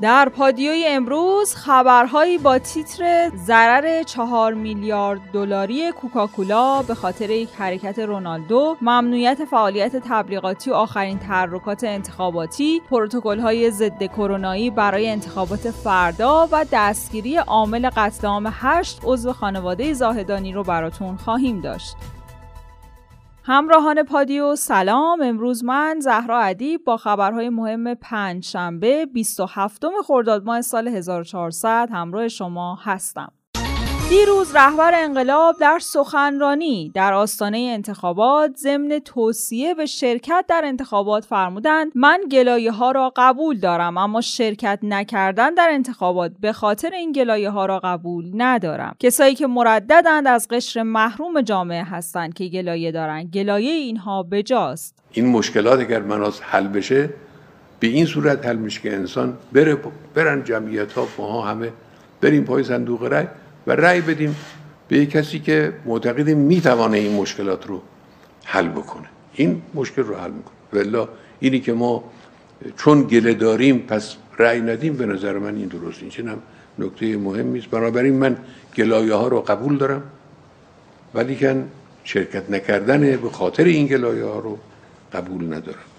در پادیوی امروز خبرهایی با تیتر ضرر چهار میلیارد دلاری کوکاکولا به خاطر یک حرکت رونالدو، ممنوعیت فعالیت تبلیغاتی و آخرین تحرکات انتخاباتی، های ضد کرونایی برای انتخابات فردا و دستگیری عامل قتل عام هشت عضو خانواده زاهدانی رو براتون خواهیم داشت. همراهان پادیو سلام. امروز من زهرا ادیب با خبرهای مهم پنج شنبه 27 خرداد ماه سال 1400 همراه شما هستم. دیروز رهبر انقلاب در سخنرانی در آستانه انتخابات ضمن توصیه به شرکت در انتخابات فرمودند من گلایه ها را قبول دارم اما شرکت نکردن در انتخابات به خاطر این گلایه ها را قبول ندارم. کسایی که مرددند از قشر محروم جامعه هستند که گلایه دارند گلایه اینها بجاست. این مشکلات اگر مناس حل بشه به این صورت حل میشه که انسان بره برن جمعیت ها ما همه بریم پای صندوق رای و رأی بدیم به کسی که معتقد می‌توانه این مشکلات رو حل بکنه. این مشکل رو حل می‌کنه. ولی اینی که ما چون گله داریم پس رأی ندیم به نظر من این درست این هم نکته مهمی است بنابراین من گلایه ها رو قبول دارم ولی که شرکت نکردن به خاطر این گلایه ها رو قبول ندارم.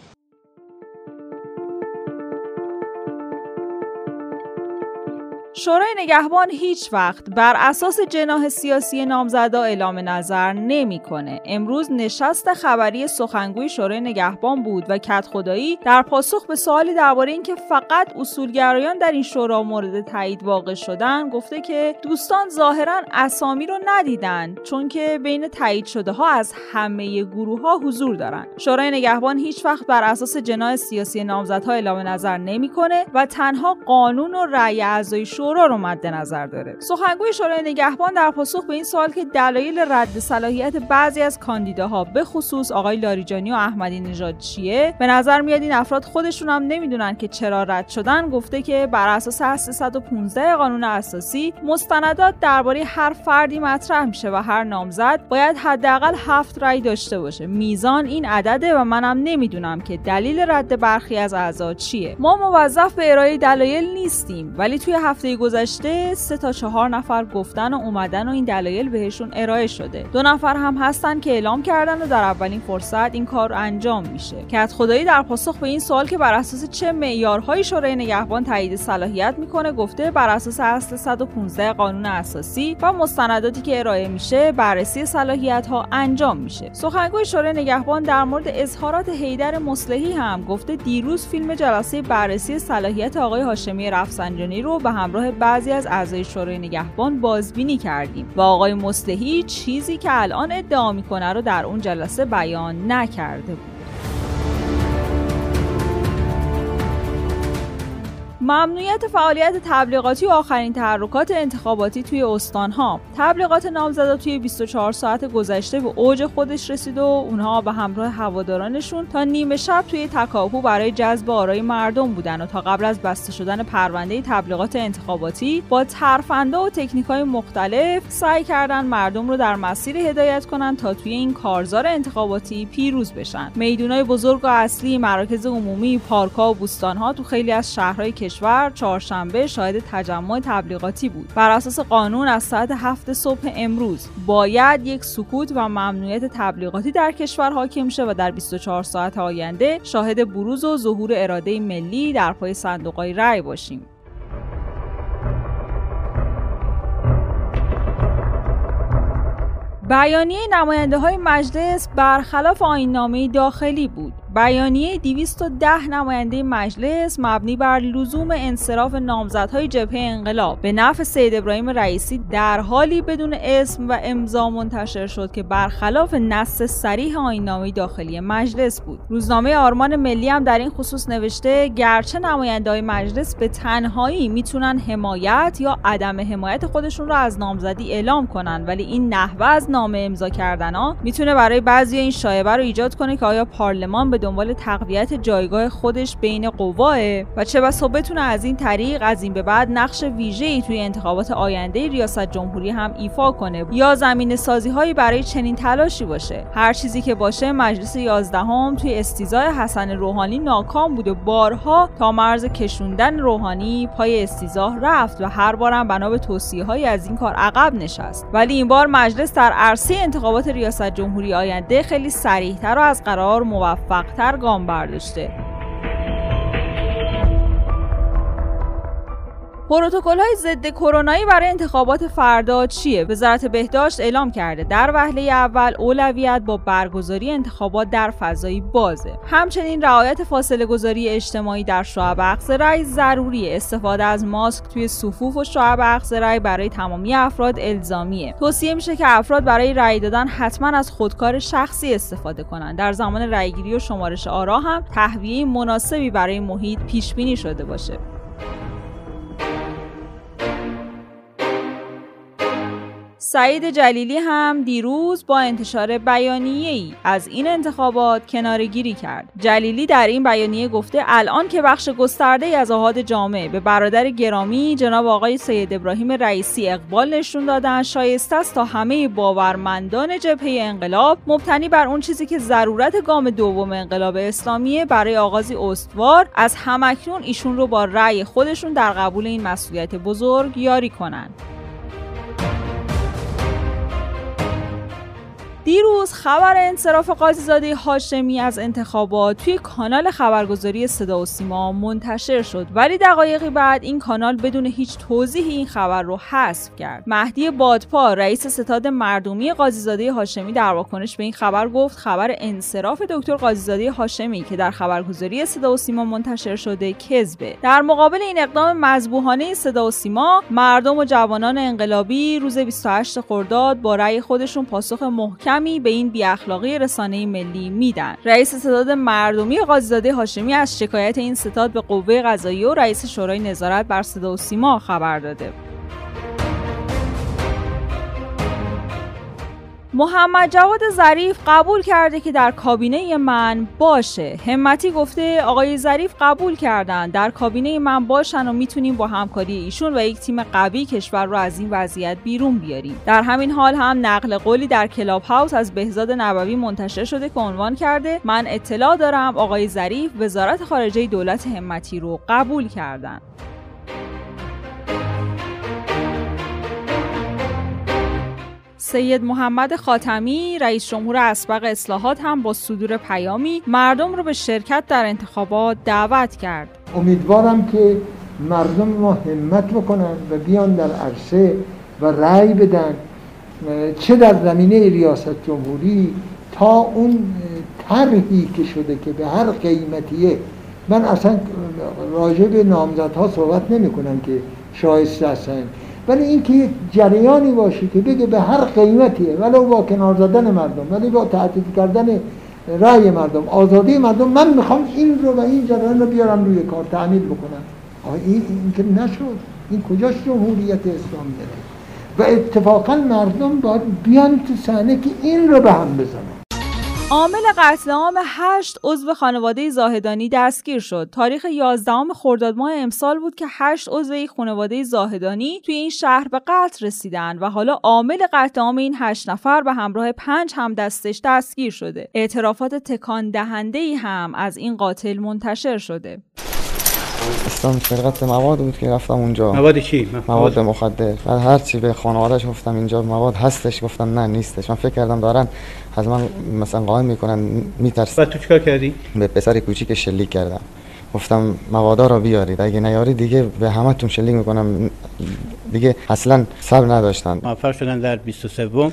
شورای نگهبان هیچ وقت بر اساس جناح سیاسی نامزدا اعلام نظر نمی‌کنه. امروز نشست خبری سخنگوی شورای نگهبان بود و کت خدایی در پاسخ به سوالی درباره اینکه فقط اصولگرایان در این شورا مورد تایید واقع شدن گفته که دوستان ظاهرا اسامی رو ندیدن چون که بین تایید شده ها از همه گروه ها حضور دارن. شورای نگهبان هیچ وقت بر اساس جناح سیاسی نامزدها اعلام نظر نمی‌کنه و تنها قانون و رأی اعضای شورا رو مد نظر داره. سخنگوی شورای نگهبان در پاسخ به این سوال که دلایل رد صلاحیت بعضی از کاندیداها به خصوص آقای لاریجانی و احمدی نژاد چیه؟ به نظر میاد این افراد خودشون هم نمی‌دونن که چرا رد شدن. گفته که بر اساس 315 قانون اساسی مستندات درباره هر فردی مطرح میشه و هر نامزد باید حداقل هفت رأی داشته باشه. میزان این عدده و منم نمی‌دونم که دلیل رد برخی از اعضا چیه. ما موظف به ارائه دلایل نیستیم ولی توی هفته گذشته سه تا چهار نفر گفتن و اومدن و این دلایل بهشون ارائه شده. دو نفر هم هستن که اعلام کردن و در اولین فرصت این کار انجام میشه. کت خدایی در پاسخ به این سوال که بر اساس چه معیارهایی شورای نگهبان تایید صلاحیت می‌کنه گفته بر اساس اصل 115 قانون اساسی و مستنداتی که ارائه میشه بررسی صلاحیت ها انجام میشه. سخنگوی شورای نگهبان در مورد اظهارات حیدر مصلحی هم گفته دیروز فیلم جلسه بررسی صلاحیت آقای هاشمی رفسنجانی رو به همراه بعضی از اعضای شورای نگهبان بازبینی کردیم و آقای مصلحی چیزی که الان ادعا می‌کنه رو در اون جلسه بیان نکرده بود. ممنوعیت فعالیت تبلیغاتی و آخرین تحرکات انتخاباتی توی استانها. تبلیغات نامزدا توی 24 ساعت گذشته به اوج خودش رسید و اونها به همراه هوادارانشون تا نیمه شب توی تکاپو برای جذب آرای مردم بودن و تا قبل از بسته شدن پرونده تبلیغات انتخاباتی با ترفنده و تکنیک های مختلف سعی کردن مردم رو در مسیر هدایت کنن تا توی این کارزار انتخاباتی پیروز بشن. میدونای بزرگ و اصلی مراکز عمومی پارکها و بوستانها تو خیلی از شهرهای کشور چهارشنبه شاهد تجمع تبلیغاتی بود. بر اساس قانون از ساعت هفت صبح امروز باید یک سکوت و ممنوعیت تبلیغاتی در کشور حاکم شه و در 24 ساعت آینده شاهد بروز و ظهور اراده ملی در پای صندوقهای رأی باشیم. بیانیه نماینده های مجلس برخلاف آیننامه داخلی بود. بیانیه 210 نماینده مجلس مبنی بر لزوم انصراف نامزدهای جبهه انقلاب. به نفع سید ابراهیم رئیسی در حالی بدون اسم و امضا منتشر شد که برخلاف نص صریح آیین‌نامه داخلی مجلس بود. روزنامه آرمان ملی هم در این خصوص نوشته گرچه نماینده های مجلس به تنهایی می‌تونن حمایت یا عدم حمایت خودشون را از نامزدی اعلام کنن ولی این نحوه از نامه امضا کردن ها می‌تونه برای بعضی این شایبه رو ایجاد کنه که آیا پارلمان به دنبال تقویت جایگاه خودش بین قواه و چه بسا بتونه از این طریق از این به بعد نقش ویژه‌ای توی انتخابات آینده ریاست جمهوری هم ایفا کنه یا زمین سازی هایی برای چنین تلاشی باشه. هر چیزی که باشه مجلس 11 هم توی استیزای حسن روحانی ناکام بود و بارها تا مرز کشوندن روحانی پای استیزاه رفت و هر بارم بنا به توصیه از این کار عقب نشست. ولی این بار مجلس در عرصه انتخابات ریاست جمهوری آینده خیلی سریحتر و از قرار موفقتر گام برداشته. پروتکل های ضد کرونایی برای انتخابات فردا چیه؟ وزارت بهداشت اعلام کرده در وهله اول اولویت با برگزاری انتخابات در فضایی بازه. همچنین رعایت فاصله گذاری اجتماعی در شعب اقص رای ضروریه. استفاده از ماسک توی صفوف و شعب اقص رای برای تمامی افراد الزامیه. توصیه میشه که افراد برای رای دادن حتما از خودکار شخصی استفاده کنند. در زمان رایگیری و شمارش آرا هم تهویه مناسبی برای محیط پیش بینی شده باشه. سعید جلیلی هم دیروز با انتشار بیانیه ای از این انتخابات کنارگیری کرد. جلیلی در این بیانیه گفته الان که بخش گسترده از آهاد جامعه به برادر گرامی جناب آقای سید ابراهیم رئیسی اقبال نشون دادن شایسته است تا همه باورمندان جبهه انقلاب مبتنی بر اون چیزی که ضرورت گام دوم انقلاب اسلامیه برای آغازی استوار از همکنون ایشون رو با رأی خودشون در قبول این مسئولیت بزرگ یاری کنند. دیروز خبر انصراف قاضیزاده هاشمی از انتخابات توی کانال خبرگزاری صدا و سیما منتشر شد. ولی دقایقی بعد این کانال بدون هیچ توضیحی این خبر رو حذف کرد. مهدی بادپا رئیس ستاد مردمی قاضیزاده هاشمی در واکنش به این خبر گفت خبر انصراف دکتر قاضیزاده هاشمی که در خبرگزاری صدا و سیما منتشر شده کذبه. در مقابل این اقدام مذبوحانه صدا و سیما مردم و جوانان انقلابی روز 28 خرداد با رأی خودشون پاسخ محکم به این بی اخلاقی رسانه ملی میدن. رئیس ستاد مردمی قاضیزاده هاشمی از شکایت این ستاد به قوه قضاییه و رئیس شورای نظارت بر صدا و سیما خبر داده. محمد جواد ظریف قبول کرده که در کابینه من باشه. همتی گفته آقای ظریف قبول کردن در کابینه من باشن و می‌تونیم با همکاری ایشون و یک تیم قوی کشور رو از این وضعیت بیرون بیاریم. در همین حال هم نقل قولی در کلاب هاوس از بهزاد نبوی منتشر شده که عنوان کرده من اطلاع دارم آقای ظریف وزارت خارجه دولت همتی رو قبول کردن. سید محمد خاتمی رئیس جمهور اسبق اصلاحات هم با صدور پیامی مردم رو به شرکت در انتخابات دعوت کرد. امیدوارم که مردم ما همت بکنن و بیان در عرصه و رأی بدن چه در زمینه ریاست جمهوری تا اون طرحی که شده که به هر قیمتیه. من اصلا راجع به نامزدها صحبت نمی کنم که شایسته هستن. ولی اینکه یک جریانی باشه که بگه به هر قیمتیه ولو با کنار زدن مردم ولی با تعطیل کردن رأی مردم آزادی مردم من می‌خوام این رو و این جریان رو بیارم روی کار تعمیل بکنم. این, این که نشد. این کجاش جمهوریت اسلامیه؟ و اتفاقا مردم باید بیان تو صحنه که این رو به هم بزنن. عامل قتل عام هشت عضو خانواده زاهدانی دستگیر شد. تاریخ 11 خرداد ماه امسال بود که هشت عضو یک خانواده زاهدانی توی این شهر به قتل رسیدن و حالا عامل قتل عام این هشت نفر به همراه پنج هم دستش دستگیر شده. اعترافات تکان دهنده ای هم از این قاتل منتشر شده. داشتم سرقت مواد بود که رفتم اونجا. مواد چی؟ مواد مخدر. بعد هر چی به خانوادهش گفتم اینجا مواد هستش گفتم نه نیستش. من فکر کردم دارن از من مثلا قایم می‌کنن میترسن. بعد تو چیکار کردی؟ به پسر کوچیک شلیک کردم. گفتم موادا رو بیارید. اگه نیاری دیگه به همه تون شلیک می‌کنم. دیگه اصلا صبر نداشتن. موفق شدن در 23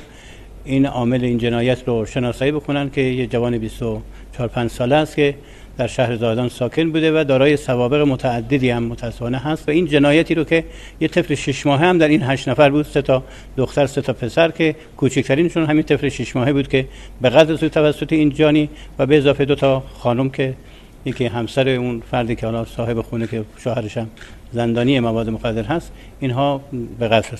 این عامل این جنایت رو شناسایی بکنن که یه جوان 24 5 ساله است که در شهر زاهدان ساکن بوده و دارای سوابق متعددی هم متاسفانه هست و این جنایتی رو که یه طفل شش ماهه هم در این هشت نفر بود سه تا دختر سه تا پسر که کوچکترینشون همین طفل شش ماهه بود که به قدر سوی توسط این جانی و به اضافه دو تا خانم که یکی همسر اون فردی که حالا صاحب خونه که شوهرش هم زندانی مواد مخدر هست اینها به قتل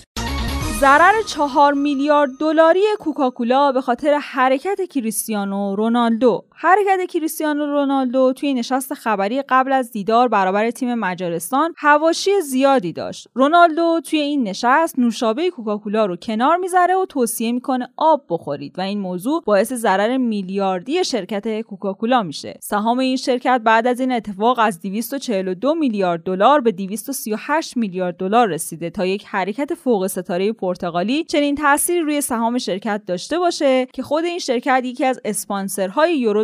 ضرر چهار میلیارد دلاری کوکاکولا به خاطر حرکت کریستیانو رونالدو. حرکت کریستیانو رونالدو توی نشست خبری قبل از دیدار برابر تیم مجارستان هواشی زیادی داشت. رونالدو توی این نشست نوشابه کوکاکولا رو کنار می‌ذاره و توصیه می‌کنه آب بخورید و این موضوع باعث ضرر میلیاردی شرکت کوکاکولا میشه. سهام این شرکت بعد از این اتفاق از 242 میلیارد دلار به 238 میلیارد دلار رسیده تا یک حرکت فوق ستاره پرتغالی چنین تاثیری روی سهام شرکت داشته باشه که خود این شرکت یکی از اسپانسرهای یورو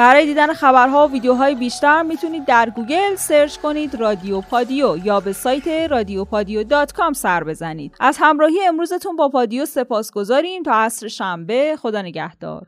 برای دیدن خبرها و ویدیوهای بیشتر می‌تونید در گوگل search کنید رادیو پادیو یا به سایت رادیو پادیو dot com سر بزنید. از همراهی امروزتون با پادیو سپاسگزاریم تا عصر شنبه خدا نگهدار.